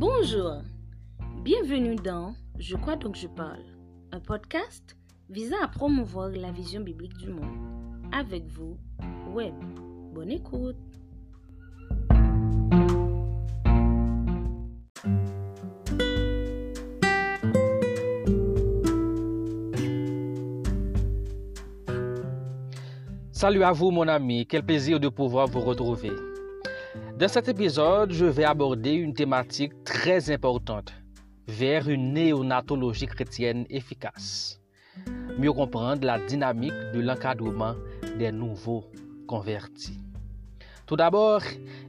Bonjour, bienvenue dans Je crois donc je parle, un podcast visant à promouvoir la vision biblique du monde. Avec vous, Web. Bonne écoute. Salut à vous mon ami, quel plaisir de pouvoir vous retrouver. Dans cet épisode, je vais aborder une thématique très importante, vers une néonatologie chrétienne efficace. Mieux comprendre la dynamique de l'encadrement des nouveaux convertis. Tout d'abord,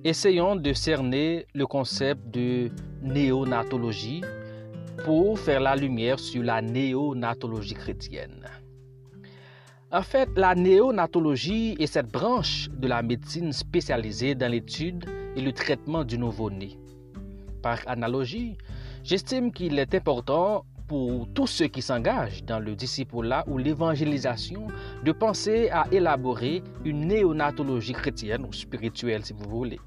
essayons de cerner le concept de néonatologie pour faire la lumière sur la néonatologie chrétienne. En fait, la néonatologie est cette branche de la médecine spécialisée dans l'étude et le traitement du nouveau-né. Par analogie, j'estime qu'il est important pour tous ceux qui s'engagent dans le disciple-là ou l'évangélisation de penser à élaborer une néonatologie chrétienne ou spirituelle si vous voulez.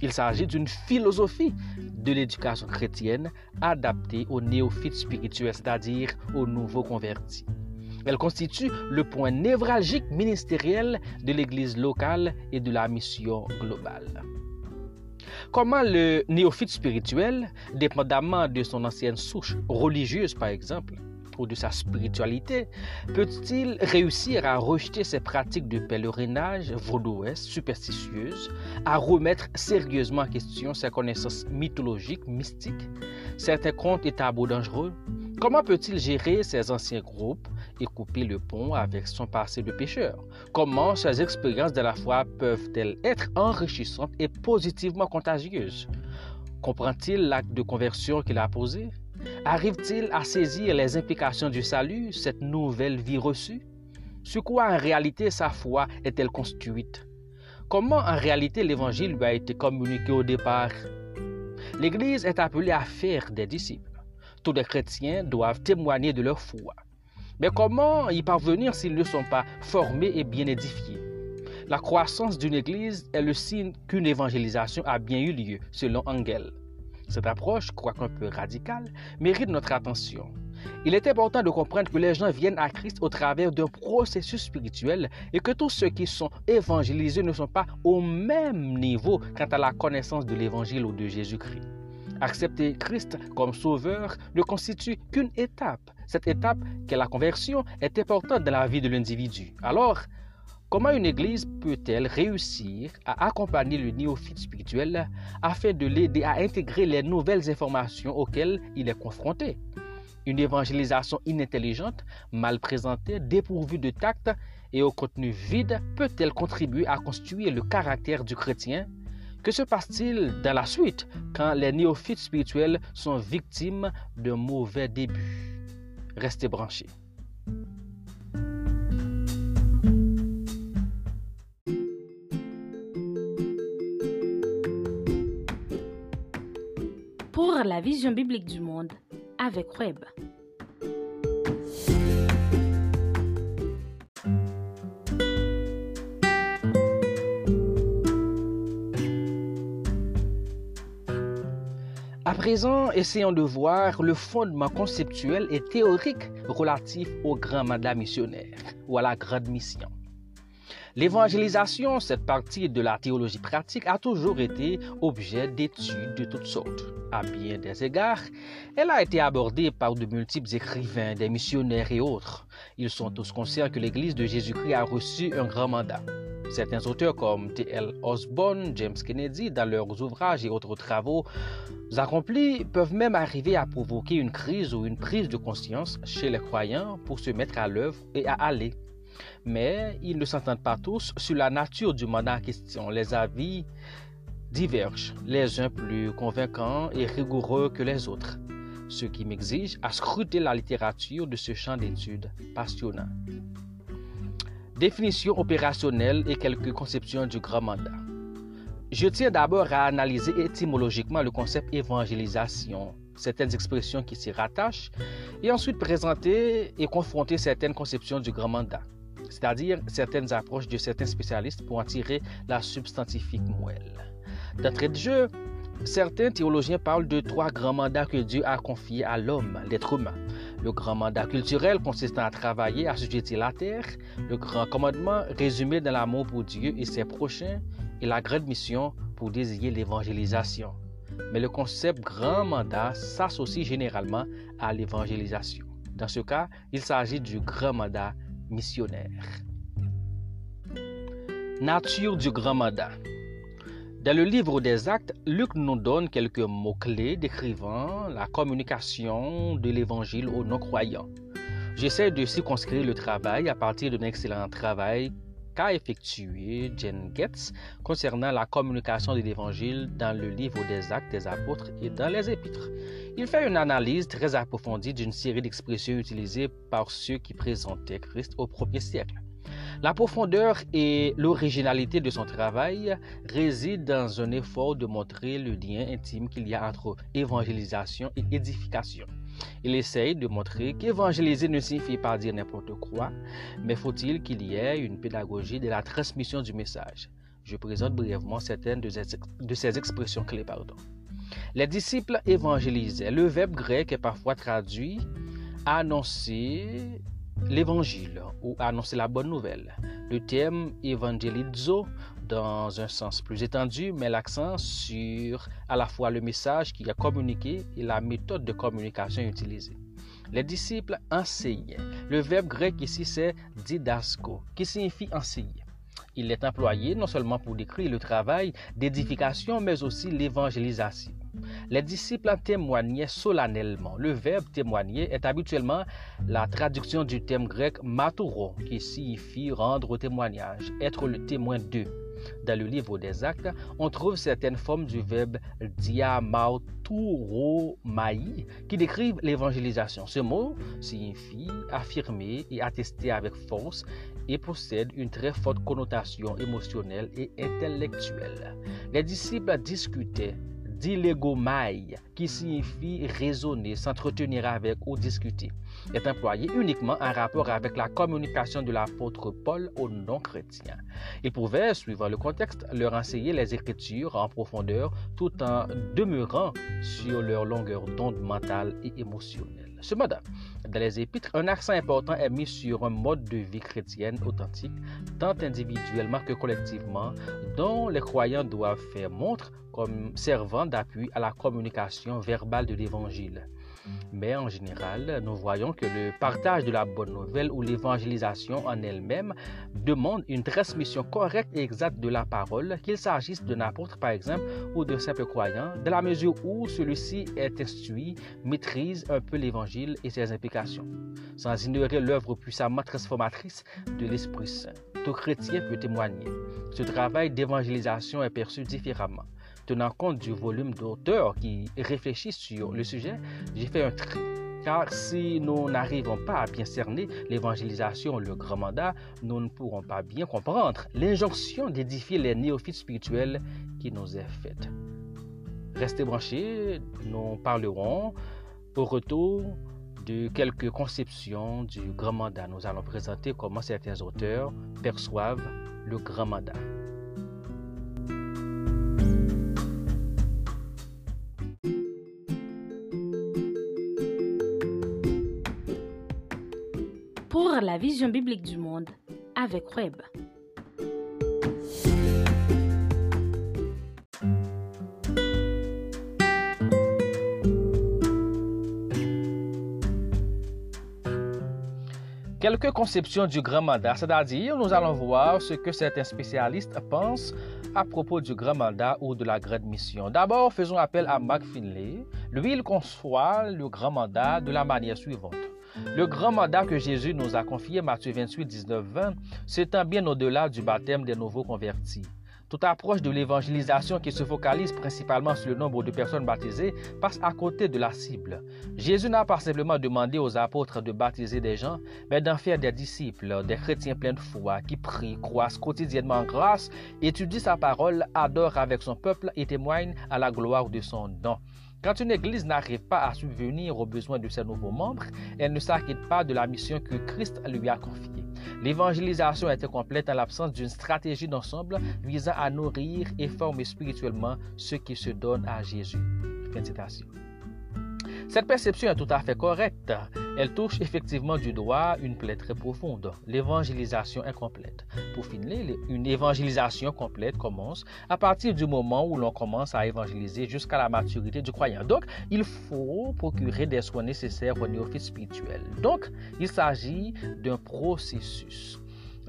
Il s'agit d'une philosophie de l'éducation chrétienne adaptée aux néophytes spirituels, c'est-à-dire aux nouveaux convertis. Elle constitue le point névralgique ministériel de l'Église locale et de la mission globale. Comment le néophyte spirituel, dépendamment de son ancienne souche religieuse par exemple, ou de sa spiritualité, peut-il réussir à rejeter ses pratiques de pèlerinage vaudouesses, superstitieuses, à remettre sérieusement en question ses connaissances mythologiques, mystiques, certains contes et tabous dangereux Comment peut-il gérer ses anciens groupes et couper le pont avec son passé de pécheur Comment ces expériences de la foi peuvent-elles être enrichissantes et positivement contagieuses? Comprend-il l'acte de conversion qu'il a posé? Arrive-t-il à saisir les implications du salut, cette nouvelle vie reçue? Sur quoi en réalité sa foi est-elle construite Comment en réalité l'évangile lui a été communiqué au départ? L'Église est appelée à faire des disciples tous les chrétiens doivent témoigner de leur foi. Mais comment y parvenir s'ils ne sont pas formés et bien édifiés? La croissance d'une Église est le signe qu'une évangélisation a bien eu lieu, selon Engel. Cette approche, quoique un peu radicale, mérite notre attention. Il est important de comprendre que les gens viennent à Christ au travers d'un processus spirituel et que tous ceux qui sont évangélisés ne sont pas au même niveau quant à la connaissance de l'Évangile ou de Jésus-Christ. Accepter Christ comme sauveur ne constitue qu'une étape. Cette étape, qu'est la conversion, est importante dans la vie de l'individu. Alors, comment une Église peut-elle réussir à accompagner le néophyte spirituel afin de l'aider à intégrer les nouvelles informations auxquelles il est confronté? Une évangélisation inintelligente, mal présentée, dépourvue de tact et au contenu vide peut-elle contribuer à construire le caractère du chrétien? Que se passe-t-il dans la suite quand les néophytes spirituels sont victimes d'un mauvais début Restez branchés. Pour la vision biblique du monde avec Web. Présent, essayons de voir le fondement conceptuel et théorique relatif au grand mandat missionnaire ou à la grande mission. L'évangélisation, cette partie de la théologie pratique, a toujours été objet d'études de toutes sortes. À bien des égards, elle a été abordée par de multiples écrivains, des missionnaires et autres. Ils sont tous conscients que l'Église de Jésus-Christ a reçu un grand mandat. Certains auteurs comme T.L. Osborne, James Kennedy, dans leurs ouvrages et autres travaux accomplis, peuvent même arriver à provoquer une crise ou une prise de conscience chez les croyants pour se mettre à l'œuvre et à aller. Mais ils ne s'entendent pas tous sur la nature du mandat en question. Les avis divergent, les uns plus convaincants et rigoureux que les autres, ce qui m'exige à scruter la littérature de ce champ d'études passionnant définition opérationnelle et quelques conceptions du grand mandat. Je tiens d'abord à analyser étymologiquement le concept évangélisation, certaines expressions qui s'y rattachent, et ensuite présenter et confronter certaines conceptions du grand mandat, c'est-à-dire certaines approches de certains spécialistes pour en tirer la substantifique moelle. D'entrée de jeu, certains théologiens parlent de trois grands mandats que Dieu a confiés à l'homme, l'être humain. Le grand mandat culturel consistant à travailler, à assujettir la terre, le grand commandement résumé dans l'amour pour Dieu et ses prochains, et la grande mission pour désigner l'évangélisation. Mais le concept grand mandat s'associe généralement à l'évangélisation. Dans ce cas, il s'agit du grand mandat missionnaire. Nature du grand mandat. Dans le livre des actes, Luc nous donne quelques mots-clés décrivant la communication de l'évangile aux non-croyants. J'essaie de circonscrire le travail à partir d'un excellent travail qu'a effectué Jen Getz concernant la communication de l'évangile dans le livre des actes des apôtres et dans les épîtres. Il fait une analyse très approfondie d'une série d'expressions utilisées par ceux qui présentaient Christ au premier siècle. La profondeur et l'originalité de son travail résident dans un effort de montrer le lien intime qu'il y a entre évangélisation et édification. Il essaye de montrer qu'évangéliser ne signifie pas dire n'importe quoi, mais faut-il qu'il y ait une pédagogie de la transmission du message? Je présente brièvement certaines de ces expressions clés. Les disciples évangélisaient. Le verbe grec est parfois traduit annoncer l'évangile ou annoncer la bonne nouvelle. Le terme évangélizo dans un sens plus étendu met l'accent sur à la fois le message qui est communiqué et la méthode de communication utilisée. Les disciples enseignaient. Le verbe grec ici c'est didasco qui signifie enseigner. Il est employé non seulement pour décrire le travail d'édification mais aussi l'évangélisation. Les disciples témoignaient solennellement. Le verbe témoigner est habituellement la traduction du terme grec maturo, qui signifie rendre témoignage, être le témoin d'eux. Dans le livre des Actes, on trouve certaines formes du verbe diamauturomai qui décrivent l'évangélisation. Ce mot signifie affirmer et attester avec force et possède une très forte connotation émotionnelle et intellectuelle. Les disciples discutaient dilegomai, qui signifie raisonner, s'entretenir avec ou discuter, est employé uniquement en rapport avec la communication de l'apôtre Paul aux non-chrétiens. Il pouvait, suivant le contexte, leur enseigner les Écritures en profondeur tout en demeurant sur leur longueur d'onde mentale et émotionnelle. Cependant, dans les épîtres, un accent important est mis sur un mode de vie chrétienne authentique, tant individuellement que collectivement, dont les croyants doivent faire montre comme servant d'appui à la communication verbale de l'Évangile. Mais en général, nous voyons que le partage de la bonne nouvelle ou l'évangélisation en elle-même demande une transmission correcte et exacte de la parole, qu'il s'agisse d'un apôtre par exemple ou d'un simple croyant, de la mesure où celui-ci est instruit, maîtrise un peu l'évangile et ses implications, sans ignorer l'œuvre puissamment transformatrice de l'Esprit Saint. Tout chrétien peut témoigner. Ce travail d'évangélisation est perçu différemment tenant compte du volume d'auteurs qui réfléchissent sur le sujet, j'ai fait un tri. Car si nous n'arrivons pas à bien cerner l'évangélisation, le grand mandat, nous ne pourrons pas bien comprendre l'injonction d'édifier les néophytes spirituels qui nous est faite. Restez branchés, nous parlerons au retour de quelques conceptions du grand mandat. Nous allons présenter comment certains auteurs perçoivent le grand mandat. La vision biblique du monde avec Web. Quelques conceptions du grand mandat, c'est-à-dire nous allons voir ce que certains spécialistes pensent à propos du grand mandat ou de la grande mission. D'abord, faisons appel à Mark Finlay. Lui, il conçoit le grand mandat de la manière suivante. Le grand mandat que Jésus nous a confié, Matthieu 28, 19, 20, s'étend bien au-delà du baptême des nouveaux convertis. Toute approche de l'évangélisation qui se focalise principalement sur le nombre de personnes baptisées passe à côté de la cible. Jésus n'a pas simplement demandé aux apôtres de baptiser des gens, mais d'en faire des disciples, des chrétiens pleins de foi, qui prient, croissent quotidiennement en grâce, étudient sa parole, adorent avec son peuple et témoignent à la gloire de son nom. Quand une Église n'arrive pas à subvenir aux besoins de ses nouveaux membres, elle ne s'inquiète pas de la mission que Christ lui a confiée. L'évangélisation était complète en l'absence d'une stratégie d'ensemble visant à nourrir et former spirituellement ceux qui se donnent à Jésus. Fin de. Cette perception est tout à fait correcte. Elle touche effectivement du doigt une plaie très profonde, l'évangélisation incomplète. Pour finir, une évangélisation complète commence à partir du moment où l'on commence à évangéliser jusqu'à la maturité du croyant. Donc, il faut procurer des soins nécessaires au néophyte spirituel. Donc, il s'agit d'un processus.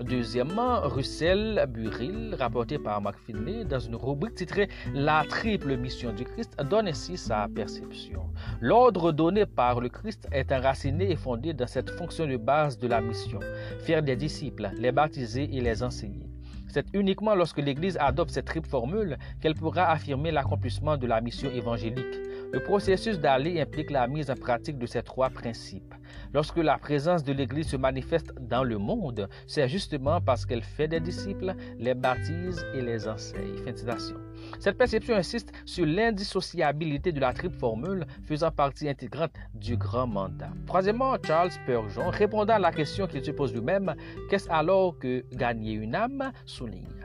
Deuxièmement, Russell Burrill, rapporté par Mark Finley dans une rubrique titrée La triple mission du Christ, donne ainsi sa perception. L'ordre donné par le Christ est enraciné et fondé dans cette fonction de base de la mission, faire des disciples, les baptiser et les enseigner. C'est uniquement lorsque l'Église adopte cette triple formule qu'elle pourra affirmer l'accomplissement de la mission évangélique. Le processus d'aller implique la mise en pratique de ces trois principes. Lorsque la présence de l'Église se manifeste dans le monde, c'est justement parce qu'elle fait des disciples, les baptise et les enseigne. Fin de citation. Cette perception insiste sur l'indissociabilité de la triple formule faisant partie intégrante du grand mandat. Troisièmement, Charles Spurgeon, répondant à la question qu'il se pose lui-même, qu'est-ce alors que gagner une âme? souligne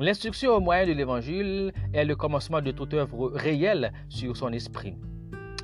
L'instruction au moyen de l'Évangile est le commencement de toute œuvre réelle sur son esprit.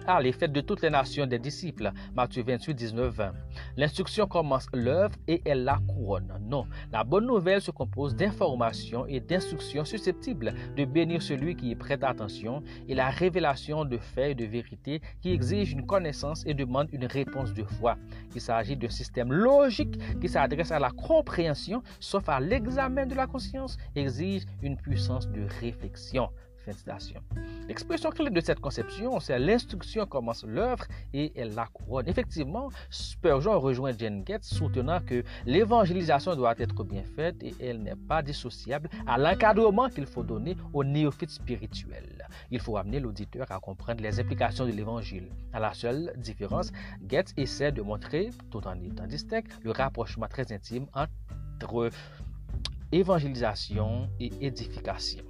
Ah, les fêtes de toutes les nations des disciples. Matthieu 28, 19, 20. L'instruction commence l'œuvre et elle la couronne. Non, la bonne nouvelle se compose d'informations et d'instructions susceptibles de bénir celui qui y prête attention et la révélation de faits et de vérités qui exigent une connaissance et demande une réponse de foi. Il s'agit d'un système logique qui s'adresse à la compréhension, sauf à l'examen de la conscience, exige une puissance de réflexion. L'expression clé de cette conception, c'est l'instruction commence l'œuvre et elle la couronne. Effectivement, Spurgeon rejoint Jane Getz soutenant que l'évangélisation doit être bien faite et elle n'est pas dissociable à l'encadrement qu'il faut donner aux néophytes spirituels. Il faut amener l'auditeur à comprendre les implications de l'évangile. À la seule différence, Getz essaie de montrer, tout en étant distinct, le rapprochement très intime entre évangélisation et édification.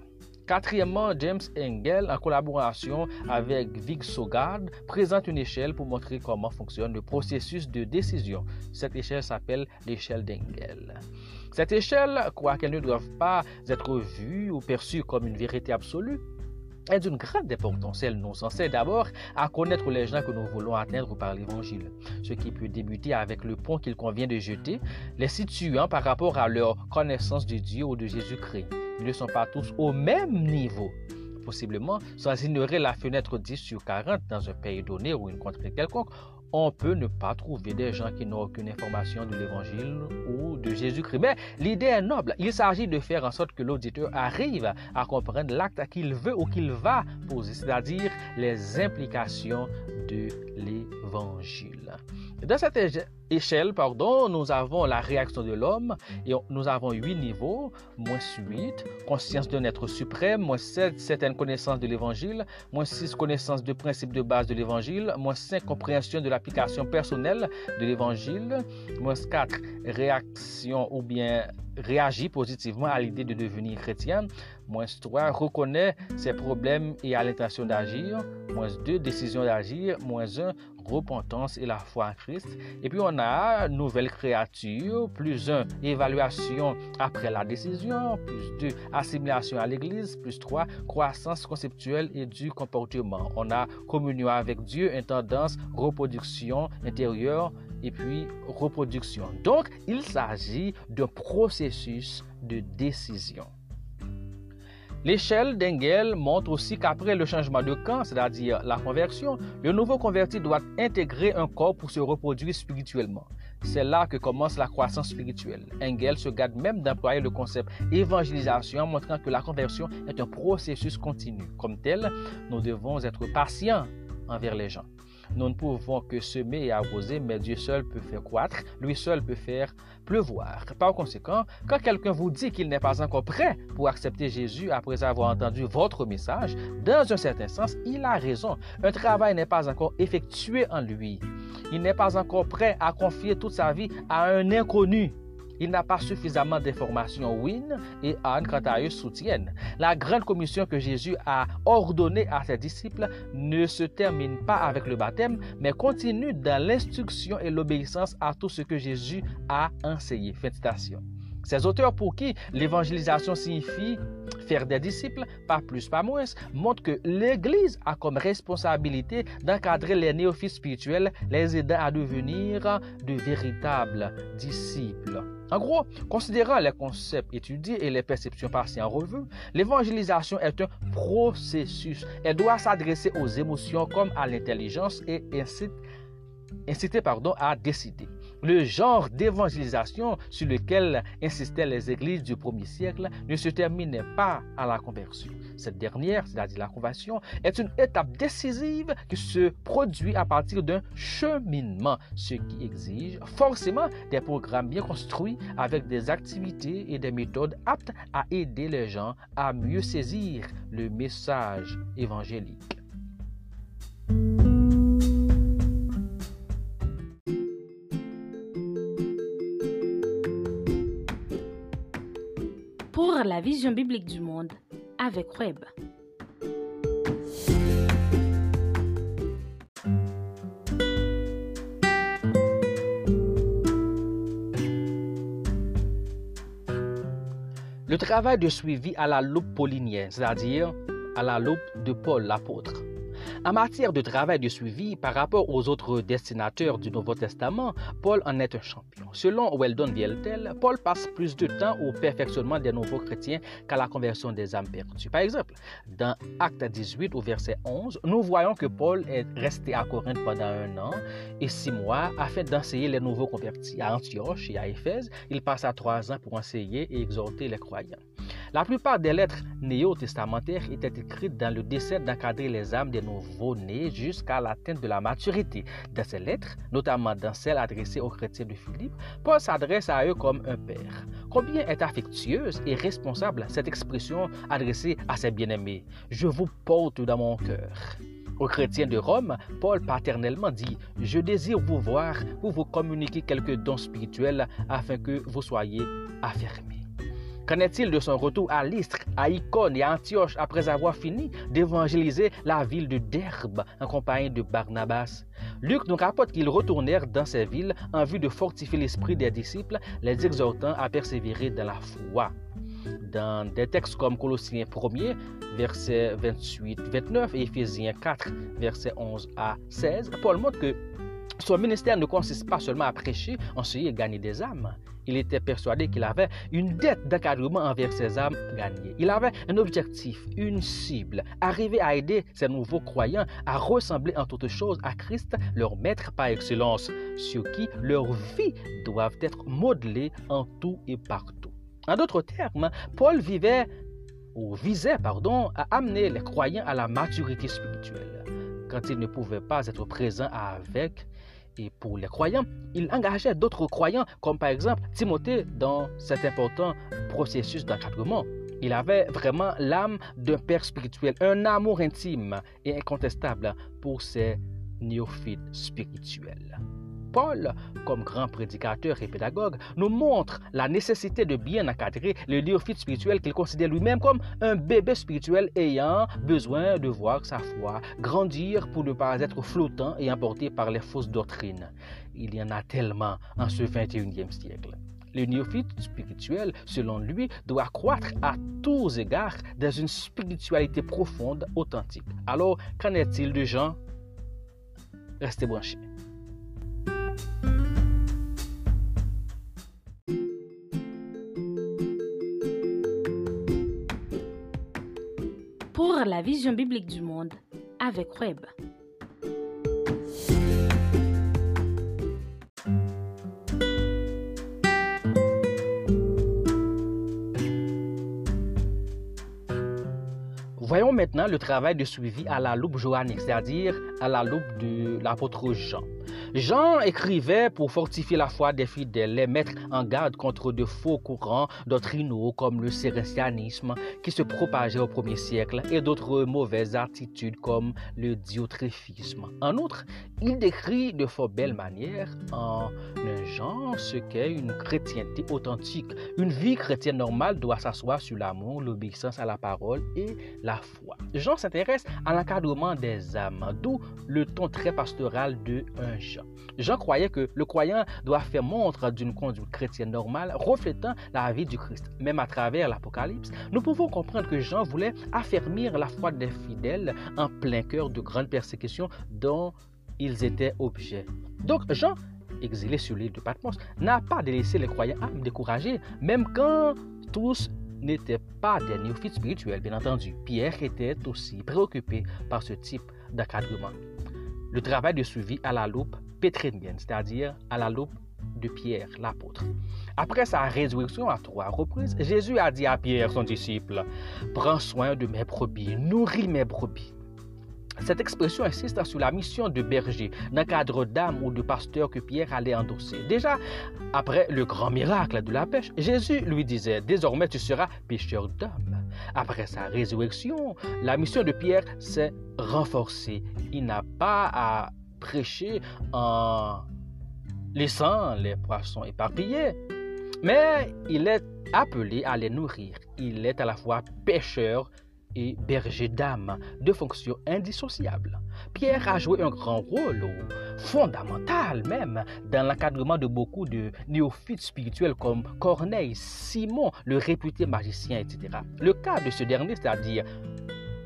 Quatrièmement, James Engel, en collaboration avec Vig Sogard, présente une échelle pour montrer comment fonctionne le processus de décision. Cette échelle s'appelle l'échelle d'Engel. Cette échelle, quoiqu'elle ne doive pas être vue ou perçue comme une vérité absolue, est d'une grande importance. Elle nous enseigne d'abord à connaître les gens que nous voulons atteindre par l'Évangile, ce qui peut débuter avec le pont qu'il convient de jeter, les situant par rapport à leur connaissance de Dieu ou de Jésus-Christ. Ne sont pas tous au même niveau. Possiblement, sans ignorer la fenêtre 10 sur 40 dans un pays donné ou une contrée quelconque, on peut ne pas trouver des gens qui n'ont aucune information de l'Évangile ou de Jésus-Christ. Mais l'idée est noble. Il s'agit de faire en sorte que l'auditeur arrive à comprendre l'acte qu'il veut ou qu'il va poser, c'est-à-dire les implications de l'Évangile. Dans cette échelle, pardon, nous avons la réaction de l'homme et nous avons huit niveaux, moins 8, conscience d'un être suprême, moins 7, certaines connaissances de l'évangile, moins 6, connaissance de principes de base de l'évangile, moins 5, compréhension de l'application personnelle de l'évangile, moins 4, réaction ou bien réagit positivement à l'idée de devenir chrétien. Moins 3, reconnaît ses problèmes et a l'intention d'agir. Moins 2, décision d'agir. Moins 1, repentance et la foi en Christ. Et puis on a nouvelle créature, plus 1, évaluation après la décision, plus 2, assimilation à l'Église, plus 3, croissance conceptuelle et du comportement. On a communion avec Dieu, intendance, reproduction intérieure et puis reproduction. Donc, il s'agit d'un processus de décision. L'échelle d'Engel montre aussi qu'après le changement de camp, c'est-à-dire la conversion, le nouveau converti doit intégrer un corps pour se reproduire spirituellement. C'est là que commence la croissance spirituelle. Engel se garde même d'employer le concept évangélisation, montrant que la conversion est un processus continu. Comme tel, nous devons être patients envers les gens. Nous ne pouvons que semer et arroser, mais Dieu seul peut faire croître, lui seul peut faire pleuvoir. Par conséquent, quand quelqu'un vous dit qu'il n'est pas encore prêt pour accepter Jésus après avoir entendu votre message, dans un certain sens, il a raison. Un travail n'est pas encore effectué en lui. Il n'est pas encore prêt à confier toute sa vie à un inconnu. Il n'a pas suffisamment d'informations. Win et Anne, quant à eux, soutiennent. La grande commission que Jésus a ordonnée à ses disciples ne se termine pas avec le baptême, mais continue dans l'instruction et l'obéissance à tout ce que Jésus a enseigné. Ces auteurs pour qui l'évangélisation signifie faire des disciples, pas plus, pas moins, montrent que l'Église a comme responsabilité d'encadrer les néophytes spirituels, les aidant à devenir de véritables disciples. En gros, considérant les concepts étudiés et les perceptions passées en revue, l'évangélisation est un processus. Elle doit s'adresser aux émotions comme à l'intelligence et inciter, pardon, à décider. Le genre d'évangélisation sur lequel insistaient les églises du premier siècle ne se terminait pas à la conversion. Cette dernière, c'est-à-dire la conversion, est une étape décisive qui se produit à partir d'un cheminement, ce qui exige forcément des programmes bien construits avec des activités et des méthodes aptes à aider les gens à mieux saisir le message évangélique. Pour la vision biblique du monde avec Web. Le travail de suivi à la loupe paulinienne, c'est-à-dire à la loupe de Paul l'apôtre, en matière de travail de suivi par rapport aux autres destinateurs du Nouveau Testament, Paul en est un champion. Selon Weldon Vieltel, Paul passe plus de temps au perfectionnement des nouveaux chrétiens qu'à la conversion des âmes perdues. Par exemple, dans Acte 18 au verset 11, nous voyons que Paul est resté à Corinthe pendant un an et six mois afin d'enseigner les nouveaux convertis. À Antioche et à Éphèse, il passa trois ans pour enseigner et exhorter les croyants. La plupart des lettres néo-testamentaires étaient écrites dans le dessein d'encadrer les âmes des nouveaux-nés jusqu'à l'atteinte de la maturité. Dans ces lettres, notamment dans celles adressées aux chrétiens de Philippe, Paul s'adresse à eux comme un père. Combien est affectueuse et responsable cette expression adressée à ses bien-aimés? Je vous porte dans mon cœur. Aux chrétiens de Rome, Paul paternellement dit Je désire vous voir pour vous communiquer quelques dons spirituels afin que vous soyez affermis. Qu'en est-il de son retour à Lystre, à Icône et à Antioche après avoir fini d'évangéliser la ville de Derbe en compagnie de Barnabas? Luc nous rapporte qu'ils retournèrent dans ces villes en vue de fortifier l'esprit des disciples, les exhortant à persévérer dans la foi. Dans des textes comme Colossiens 1er, versets 28-29 et Éphésiens 4, versets 11 à 16, Paul montre que son ministère ne consiste pas seulement à prêcher, enseigner et gagner des âmes. Il était persuadé qu'il avait une dette d'encadrement envers ses âmes gagnées. Il avait un objectif, une cible, arriver à aider ces nouveaux croyants à ressembler en toutes choses à Christ, leur maître par excellence, sur qui leur vie doivent être modelées en tout et partout. En d'autres termes, Paul vivait ou visait à amener les croyants à la maturité spirituelle. Quand il ne pouvait pas être présent avec et pour les croyants, il engageait d'autres croyants, comme par exemple Timothée, dans cet important processus d'encadrement. Il avait vraiment l'âme d'un père spirituel, un amour intime et incontestable pour ses néophytes spirituels. Paul, comme grand prédicateur et pédagogue, nous montre la nécessité de bien encadrer le néophyte spirituel qu'il considère lui-même comme un bébé spirituel ayant besoin de voir sa foi grandir pour ne pas être flottant et emporté par les fausses doctrines. Il y en a tellement en ce 21e siècle. Le néophyte spirituel, selon lui, doit croître à tous égards dans une spiritualité profonde, authentique. Alors, qu'en est-il de gens Restez branchés. La vision biblique du monde avec Web. Voyons maintenant le travail de suivi à la loupe johannique, c'est-à-dire à la loupe de l'apôtre Jean. Jean écrivait pour fortifier la foi des fidèles, les mettre en garde contre de faux courants doctrinaux comme le cérestianisme qui se propageait au premier siècle et d'autres mauvaises attitudes comme le diotréfisme. En outre, il décrit de fort belle manière en genre ce qu'est une chrétienté authentique. Une vie chrétienne normale doit s'asseoir sur l'amour, l'obéissance à la parole et la foi. Jean s'intéresse à l'encadrement des âmes, d'où le ton très pastoral de un Jean. Jean croyait que le croyant doit faire montre d'une conduite chrétienne normale, reflétant la vie du Christ. Même à travers l'Apocalypse, nous pouvons comprendre que Jean voulait affermir la foi des fidèles en plein cœur de grandes persécutions dont ils étaient objets. Donc Jean exilé sur l'île de Patmos, n'a pas délaissé les croyants à décourager, même quand tous n'étaient pas des néophytes spirituels, bien entendu. Pierre était aussi préoccupé par ce type d'encadrement. Le travail de suivi à la loupe pétrénienne, c'est-à-dire à la loupe de Pierre, l'apôtre. Après sa résurrection à trois reprises, Jésus a dit à Pierre, son disciple, Prends soin de mes brebis, nourris mes brebis. Cette expression insiste sur la mission de berger, d'un cadre d'âme ou de pasteur que Pierre allait endosser. Déjà, après le grand miracle de la pêche, Jésus lui disait, désormais tu seras pêcheur d'hommes. Après sa résurrection, la mission de Pierre s'est renforcée. Il n'a pas à prêcher en laissant les poissons éparpillés, mais il est appelé à les nourrir. Il est à la fois pêcheur et berger d'âme, deux fonctions indissociables. Pierre a joué un grand rôle, fondamental même, dans l'encadrement de beaucoup de néophytes spirituels comme Corneille, Simon, le réputé magicien, etc. Le cas de ce dernier, c'est-à-dire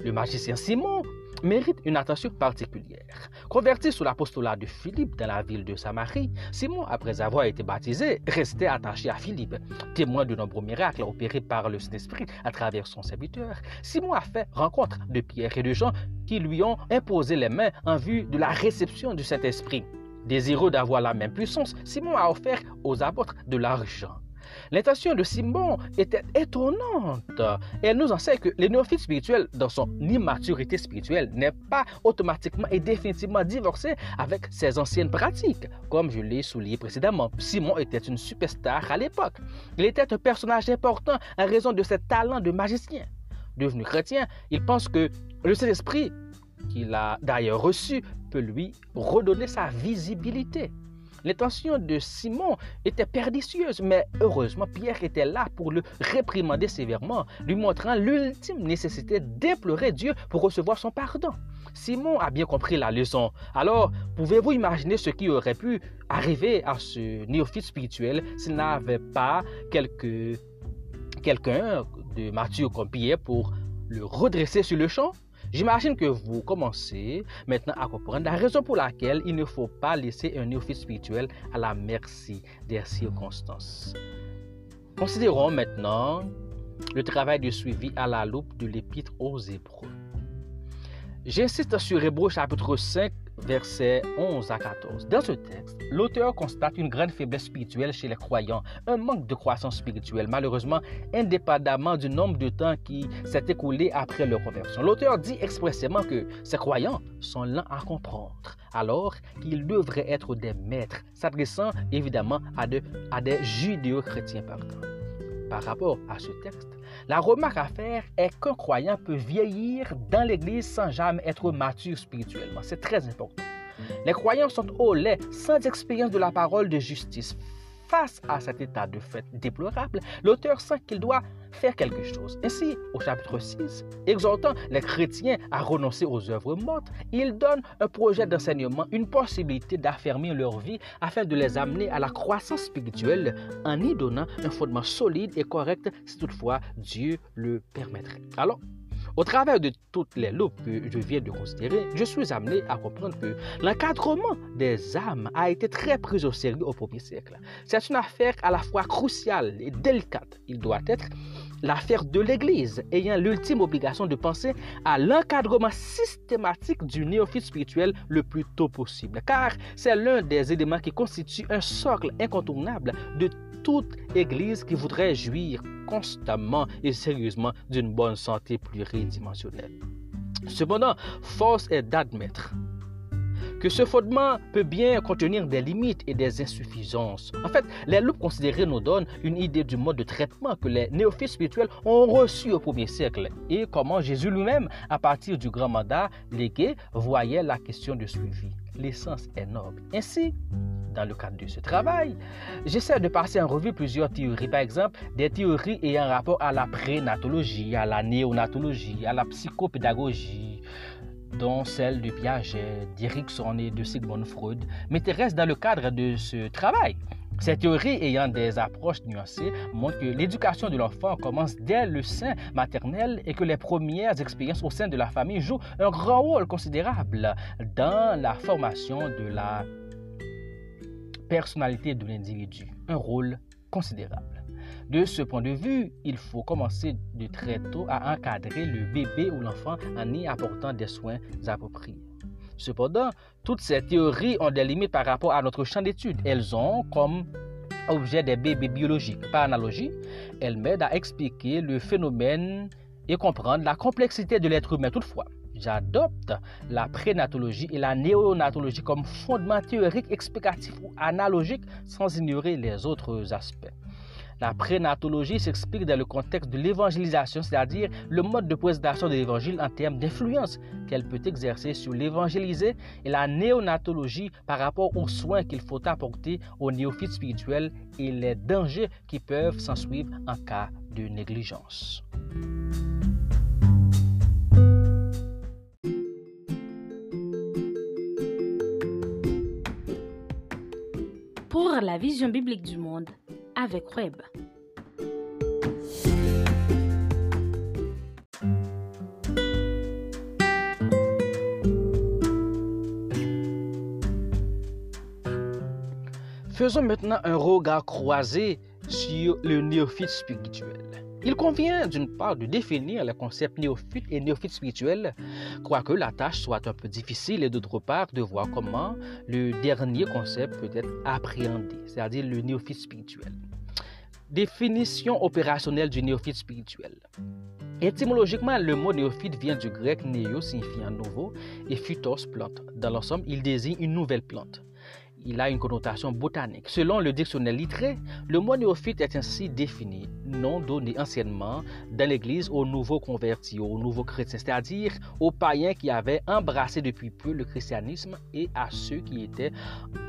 le magicien Simon, mérite une attention particulière. Converti sous l'apostolat de Philippe dans la ville de Samarie, Simon, après avoir été baptisé, restait attaché à Philippe. Témoin de nombreux miracles opérés par le Saint-Esprit à travers son serviteur, Simon a fait rencontre de Pierre et de Jean qui lui ont imposé les mains en vue de la réception du Saint-Esprit. Désireux d'avoir la même puissance, Simon a offert aux apôtres de l'argent. L'intention de Simon était étonnante. Elle nous enseigne que le néophyte spirituel, dans son immaturité spirituelle, n'est pas automatiquement et définitivement divorcé avec ses anciennes pratiques. Comme je l'ai souligné précédemment, Simon était une superstar à l'époque. Il était un personnage important en raison de ses talents de magicien. Devenu chrétien, il pense que le Saint-Esprit, qu'il a d'ailleurs reçu, peut lui redonner sa visibilité. L'intention de Simon était pernicieuses, mais heureusement, Pierre était là pour le réprimander sévèrement, lui montrant l'ultime nécessité d'implorer Dieu pour recevoir son pardon. Simon a bien compris la leçon. Alors, pouvez-vous imaginer ce qui aurait pu arriver à ce néophyte spirituel s'il n'avait pas quelqu'un de mature comme Pierre pour le redresser sur le champ? J'imagine que vous commencez maintenant à comprendre la raison pour laquelle il ne faut pas laisser un néophyte spirituel à la merci des circonstances. Considérons maintenant le travail de suivi à la loupe de l'épître aux Hébreux. J'insiste sur Hébreux chapitre 5 versets 11 à 14. Dans ce texte, l'auteur constate une grande faiblesse spirituelle chez les croyants, un manque de croissance spirituelle, malheureusement, indépendamment du nombre de temps qui s'est écoulé après leur conversion. L'auteur dit expressément que ces croyants sont lents à comprendre, alors qu'ils devraient être des maîtres, s'adressant évidemment à, à des judéo-chrétiens. Par rapport à ce texte, la remarque à faire est qu'un croyant peut vieillir dans l'Église sans jamais être mature spirituellement. C'est très important. Les croyants sont au lait, sans expérience de la parole de justice. Face à cet état de fait déplorable, l'auteur sent qu'il doit faire quelque chose. Ainsi, au chapitre 6, exhortant les chrétiens à renoncer aux œuvres mortes, il donne un projet d'enseignement, une possibilité d'affermir leur vie afin de les amener à la croissance spirituelle en y donnant un fondement solide et correct si toutefois Dieu le permettrait. Alors, au travers de toutes les loupes que je viens de considérer, je suis amené à comprendre que l'encadrement des âmes a été très pris au sérieux au premier siècle. C'est une affaire à la fois cruciale et délicate. Il doit être l'affaire de l'Église, ayant l'ultime obligation de penser à l'encadrement systématique du néophyte spirituel le plus tôt possible, car c'est l'un des éléments qui constitue un socle incontournable de toute Église qui voudrait jouir constamment et sérieusement d'une bonne santé pluridimensionnelle. Cependant, force est d'admettre que ce fondement peut bien contenir des limites et des insuffisances. En fait, les loupes considérées nous donnent une idée du mode de traitement que les néophytes spirituels ont reçu au premier siècle et comment Jésus lui-même, à partir du grand mandat légué, voyait la question de suivi. L'essence est noble. Ainsi, dans le cadre de ce travail, j'essaie de passer en revue plusieurs théories. Par exemple, des théories ayant rapport à la prénatologie, à la néonatologie, à la psychopédagogie, dont celle de Piaget, d'Erickson et de Sigmund Freud, m'intéressent dans le cadre de ce travail. Ces théories ayant des approches nuancées montrent que l'éducation de l'enfant commence dès le sein maternel et que les premières expériences au sein de la famille jouent un grand rôle considérable dans la formation de la personnalité de l'individu, un rôle considérable. De ce point de vue, il faut commencer de très tôt à encadrer le bébé ou l'enfant en y apportant des soins appropriés. Cependant, toutes ces théories ont des limites par rapport à notre champ d'études. Elles ont comme objet des bébés biologiques. Par analogie, elles m'aident à expliquer le phénomène et comprendre la complexité de l'être humain. Toutefois, j'adopte la prénatologie et la néonatologie comme fondement théorique, explicatif ou analogique sans ignorer les autres aspects. La prénatologie s'explique dans le contexte de l'évangélisation, c'est-à-dire le mode de présentation de l'évangile en termes d'influence qu'elle peut exercer sur l'évangélisé, et la néonatologie par rapport aux soins qu'il faut apporter aux néophytes spirituels et les dangers qui peuvent s'ensuivre en cas de négligence. Pour la vision biblique du monde avec Web. Faisons maintenant un regard croisé sur le néophyte spirituel. Il convient d'une part de définir le concept néophyte et néophyte spirituel, quoique la tâche soit un peu difficile, et d'autre part de voir comment le dernier concept peut être appréhendé, c'est-à-dire le néophyte spirituel. Définition opérationnelle du néophyte spirituel. Étymologiquement, le mot néophyte vient du grec néo signifiant nouveau et phytos plante. Dans l'ensemble, il désigne une nouvelle plante il a une connotation botanique. Selon le dictionnaire littré, le mot néophyte est ainsi défini, nom donné anciennement dans l'Église aux nouveaux convertis, aux nouveaux chrétiens, c'est-à-dire aux païens qui avaient embrassé depuis peu le christianisme et à ceux qui étaient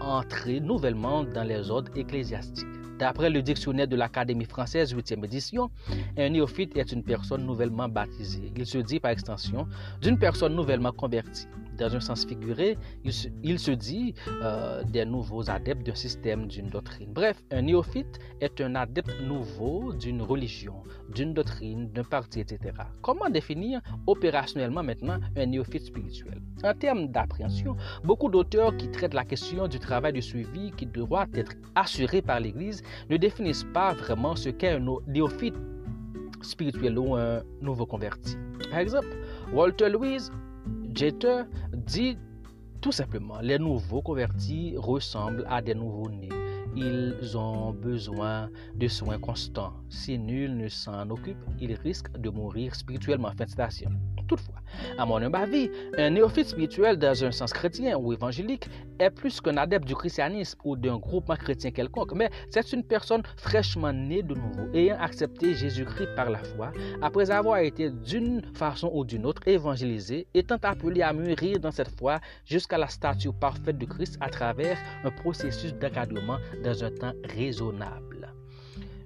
entrés nouvellement dans les ordres ecclésiastiques. D'après le dictionnaire de l'Académie française 8e édition, un néophyte est une personne nouvellement baptisée. Il se dit par extension d'une personne nouvellement convertie. Dans un sens figuré, il se, dit euh, des nouveaux adeptes d'un système, d'une doctrine. Bref, un néophyte est un adepte nouveau d'une religion, d'une doctrine, d'un parti, etc. Comment définir opérationnellement maintenant un néophyte spirituel? En termes d'appréhension, beaucoup d'auteurs qui traitent la question du travail de suivi qui doit être assuré par l'Église ne définissent pas vraiment ce qu'est un néophyte spirituel ou un nouveau converti. Par exemple, Walter Louise Jeter dit tout simplement, les nouveaux convertis ressemblent à des nouveaux-nés. Ils ont besoin de soins constants. Si nul ne s'en occupe, ils risquent de mourir spirituellement. Fin de. Toutefois, à mon humble avis, un néophyte spirituel dans un sens chrétien ou évangélique est plus qu'un adepte du christianisme ou d'un groupement chrétien quelconque, mais c'est une personne fraîchement née de nouveau, ayant accepté Jésus-Christ par la foi, après avoir été d'une façon ou d'une autre évangélisé, étant appelé à mûrir dans cette foi jusqu'à la statue parfaite de Christ à travers un processus d'encadrement dans un temps raisonnable.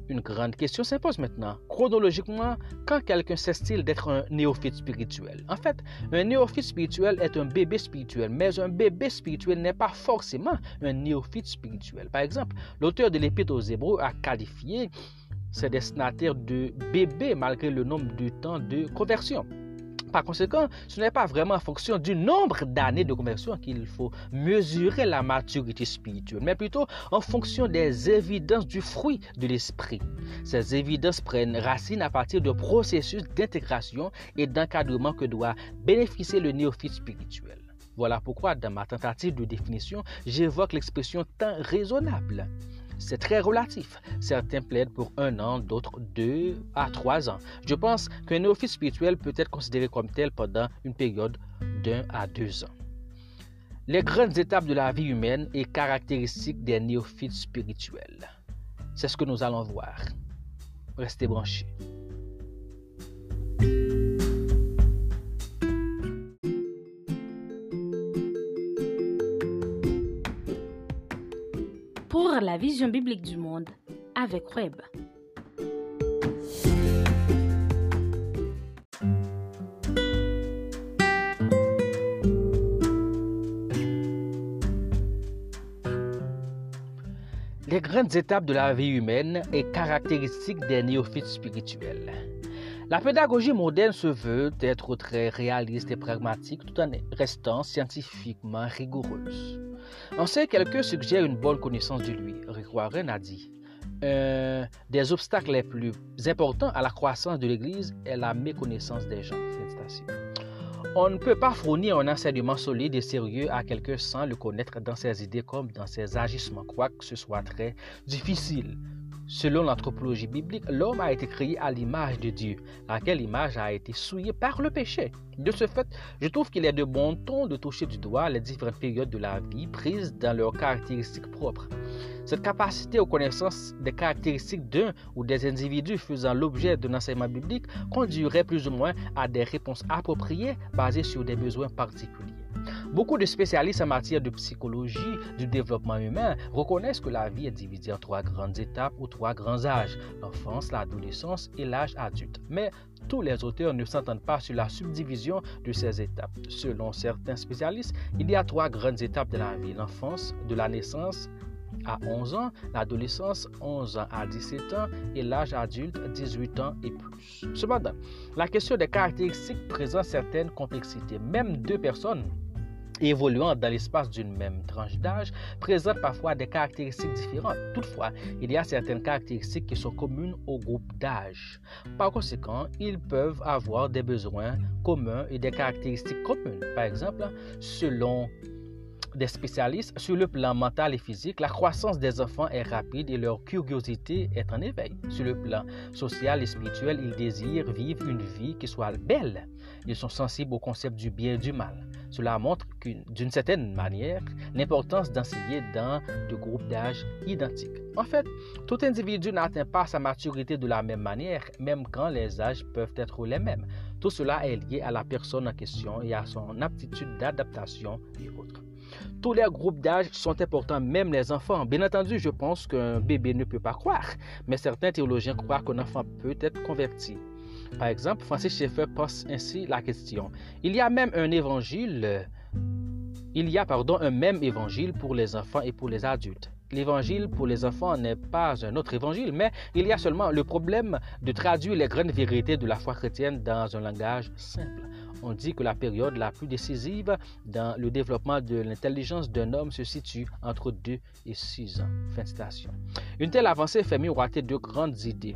Une grande question s'impose maintenant. Chronologiquement, quand quelqu'un s'estime d'être un néophyte spirituel? En fait, un néophyte spirituel est un bébé spirituel, mais un bébé spirituel n'est pas forcément un néophyte spirituel. Par exemple, l'auteur de l'Épître aux Hébreux a qualifié ses destinataires de bébés malgré le nombre de temps de conversion. Par conséquent, ce n'est pas vraiment en fonction du nombre d'années de conversion qu'il faut mesurer la maturité spirituelle, mais plutôt en fonction des évidences du fruit de l'esprit. Ces évidences prennent racine à partir de processus d'intégration et d'encadrement que doit bénéficier le néophyte spirituel. Voilà pourquoi, dans ma tentative de définition, j'évoque l'expression temps raisonnable. C'est très relatif. Certains plaident pour un an, d'autres deux à trois ans. Je pense qu'un néophyte spirituel peut être considéré comme tel pendant une période d'un à deux ans. Les grandes étapes de la vie humaine et caractéristiques des néophytes spirituels. C'est ce que nous allons voir. Restez branchés. Pour la vision biblique du monde avec Web. Les grandes étapes de la vie humaine et caractéristiques des néophytes spirituels. La pédagogie moderne se veut être très réaliste et pragmatique tout en restant scientifiquement rigoureuse. On sait quelqu'un suggère une bonne connaissance de lui. Rick a dit Un des obstacles les plus importants à la croissance de l'Église est la méconnaissance des gens. On ne peut pas fournir un enseignement solide et sérieux à quelqu'un sans le connaître dans ses idées comme dans ses agissements, quoique ce soit très difficile. Selon l'anthropologie biblique, l'homme a été créé à l'image de Dieu, laquelle image a été souillée par le péché. De ce fait, je trouve qu'il est de bon ton de toucher du doigt les différentes périodes de la vie prises dans leurs caractéristiques propres. Cette capacité aux connaissances des caractéristiques d'un ou des individus faisant l'objet d'un enseignement biblique conduirait plus ou moins à des réponses appropriées basées sur des besoins particuliers. Beaucoup de spécialistes en matière de psychologie du développement humain reconnaissent que la vie est divisée en trois grandes étapes ou trois grands âges, l'enfance, l'adolescence et l'âge adulte. Mais tous les auteurs ne s'entendent pas sur la subdivision de ces étapes. Selon certains spécialistes, il y a trois grandes étapes de la vie, l'enfance, de la naissance à 11 ans, l'adolescence 11 ans à 17 ans et l'âge adulte 18 ans et plus. Cependant, la question des caractéristiques présente certaines complexités. Même deux personnes évoluant dans l'espace d'une même tranche d'âge présentent parfois des caractéristiques différentes. Toutefois, il y a certaines caractéristiques qui sont communes au groupe d'âge. Par conséquent, ils peuvent avoir des besoins communs et des caractéristiques communes. Par exemple, selon des spécialistes sur le plan mental et physique, la croissance des enfants est rapide et leur curiosité est en éveil. Sur le plan social et spirituel, ils désirent vivre une vie qui soit belle. Ils sont sensibles au concept du bien et du mal. Cela montre d'une certaine manière l'importance d'enseigner dans de groupes d'âge identiques. En fait, tout individu n'atteint pas sa maturité de la même manière, même quand les âges peuvent être les mêmes. Tout cela est lié à la personne en question et à son aptitude d'adaptation et autres. Tous les groupes d'âge sont importants, même les enfants. Bien entendu, je pense qu'un bébé ne peut pas croire, mais certains théologiens croient qu'un enfant peut être converti. Par exemple, Francis Schaeffer pose ainsi la question. Il y a même un évangile, il y a pardon, un même évangile pour les enfants et pour les adultes. L'évangile pour les enfants n'est pas un autre évangile, mais il y a seulement le problème de traduire les grandes vérités de la foi chrétienne dans un langage simple. On dit que la période la plus décisive dans le développement de l'intelligence d'un homme se situe entre 2 et 6 ans. Fin de citation. Une telle avancée fait miroiter deux grandes idées.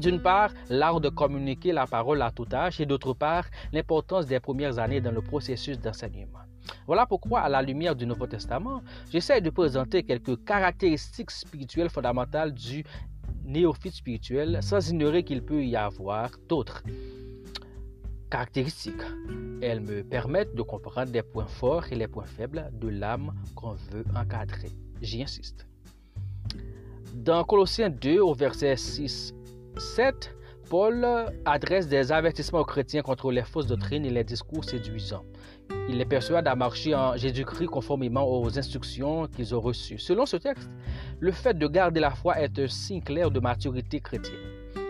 D'une part, l'art de communiquer la parole à tout âge et d'autre part, l'importance des premières années dans le processus d'enseignement. Voilà pourquoi, à la lumière du Nouveau Testament, j'essaie de présenter quelques caractéristiques spirituelles fondamentales du néophyte spirituel sans ignorer qu'il peut y avoir d'autres caractéristiques. Elles me permettent de comprendre les points forts et les points faibles de l'âme qu'on veut encadrer. J'y insiste. Dans Colossiens 2 au verset 6 7, Paul adresse des avertissements aux chrétiens contre les fausses doctrines et les discours séduisants. Il les persuade à marcher en Jésus-Christ conformément aux instructions qu'ils ont reçues. Selon ce texte, le fait de garder la foi est un signe clair de maturité chrétienne.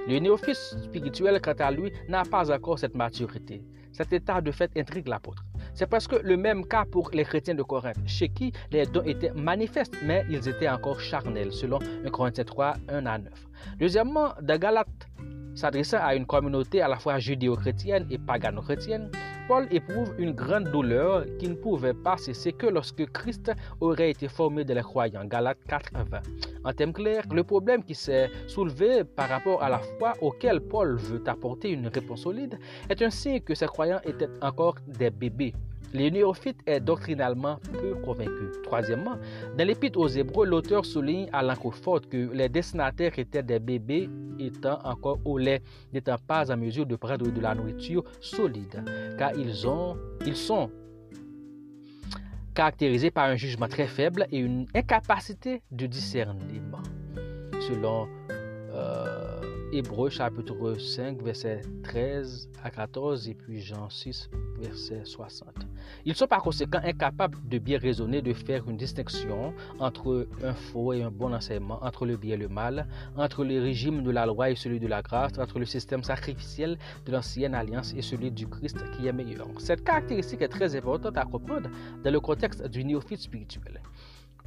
Le néophyte spirituel, quant à lui, n'a pas encore cette maturité. Cet état de fait intrigue l'apôtre. C'est presque le même cas pour les chrétiens de Corinthe, chez qui les dons étaient manifestes, mais ils étaient encore charnels, selon 1 Corinthiens 3, 1 à 9. Deuxièmement, de Galates, s'adressant à une communauté à la fois judéo-chrétienne et pagano-chrétienne, Paul éprouve une grande douleur qui ne pouvait pas cesser que lorsque Christ aurait été formé de les croyants. Galates 4 20. En termes clairs, le problème qui s'est soulevé par rapport à la foi auquel Paul veut apporter une réponse solide est un signe que ces croyants étaient encore des bébés les néophytes est doctrinalement peu convaincu. Troisièmement, dans l'épître aux Hébreux, l'auteur souligne à l'encre forte que les destinataires étaient des bébés étant encore au lait, n'étant pas en mesure de prendre de la nourriture solide, car ils, ont, ils sont caractérisé par un jugement très faible et une incapacité de discernement. Selon euh, Hébreu chapitre 5, verset 13 à 14 et puis Jean 6, verset 60. Ils sont par conséquent incapables de bien raisonner, de faire une distinction entre un faux et un bon enseignement, entre le bien et le mal, entre le régime de la loi et celui de la grâce, entre le système sacrificiel de l'ancienne alliance et celui du Christ qui est meilleur. Cette caractéristique est très importante à comprendre dans le contexte du néophyte spirituel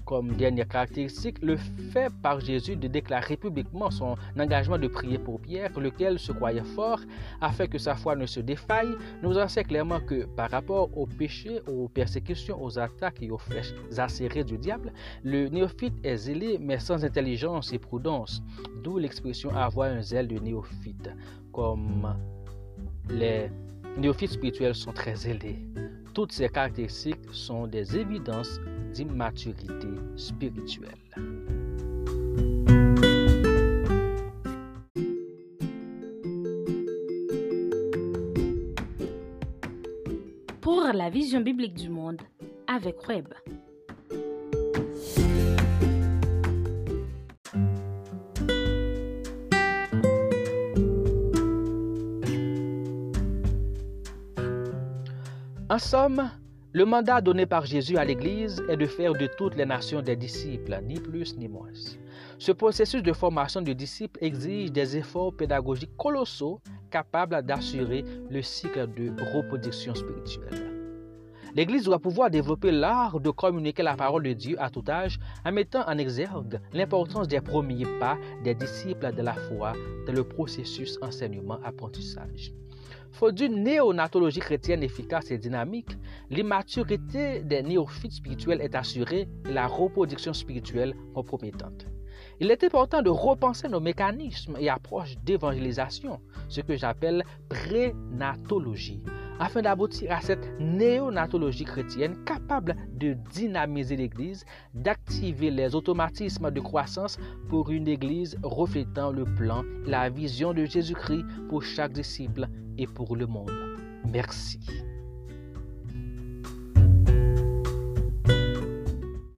comme dernière caractéristique le fait par Jésus de déclarer publiquement son engagement de prier pour Pierre, lequel se croyait fort afin que sa foi ne se défaille, nous enseigne clairement que par rapport aux péchés, aux persécutions, aux attaques et aux flèches acérées du diable, le néophyte est zélé mais sans intelligence et prudence, d'où l'expression avoir un zèle de néophyte, comme les néophytes spirituels sont très zélés. Toutes ces caractéristiques sont des évidences d'immaturité spirituelle. Pour la vision biblique du monde avec Web. En somme, le mandat donné par Jésus à l'Église est de faire de toutes les nations des disciples, ni plus ni moins. Ce processus de formation de disciples exige des efforts pédagogiques colossaux capables d'assurer le cycle de reproduction spirituelle. L'Église doit pouvoir développer l'art de communiquer la parole de Dieu à tout âge en mettant en exergue l'importance des premiers pas des disciples de la foi dans le processus enseignement-apprentissage. Faute d'une néonatologie chrétienne efficace et dynamique, l'immaturité des néophytes spirituels est assurée et la reproduction spirituelle compromettante. Il est important de repenser nos mécanismes et approches d'évangélisation, ce que j'appelle prénatologie, afin d'aboutir à cette néonatologie chrétienne capable de dynamiser l'Église, d'activer les automatismes de croissance pour une Église reflétant le plan, la vision de Jésus-Christ pour chaque disciple et pour le monde. Merci.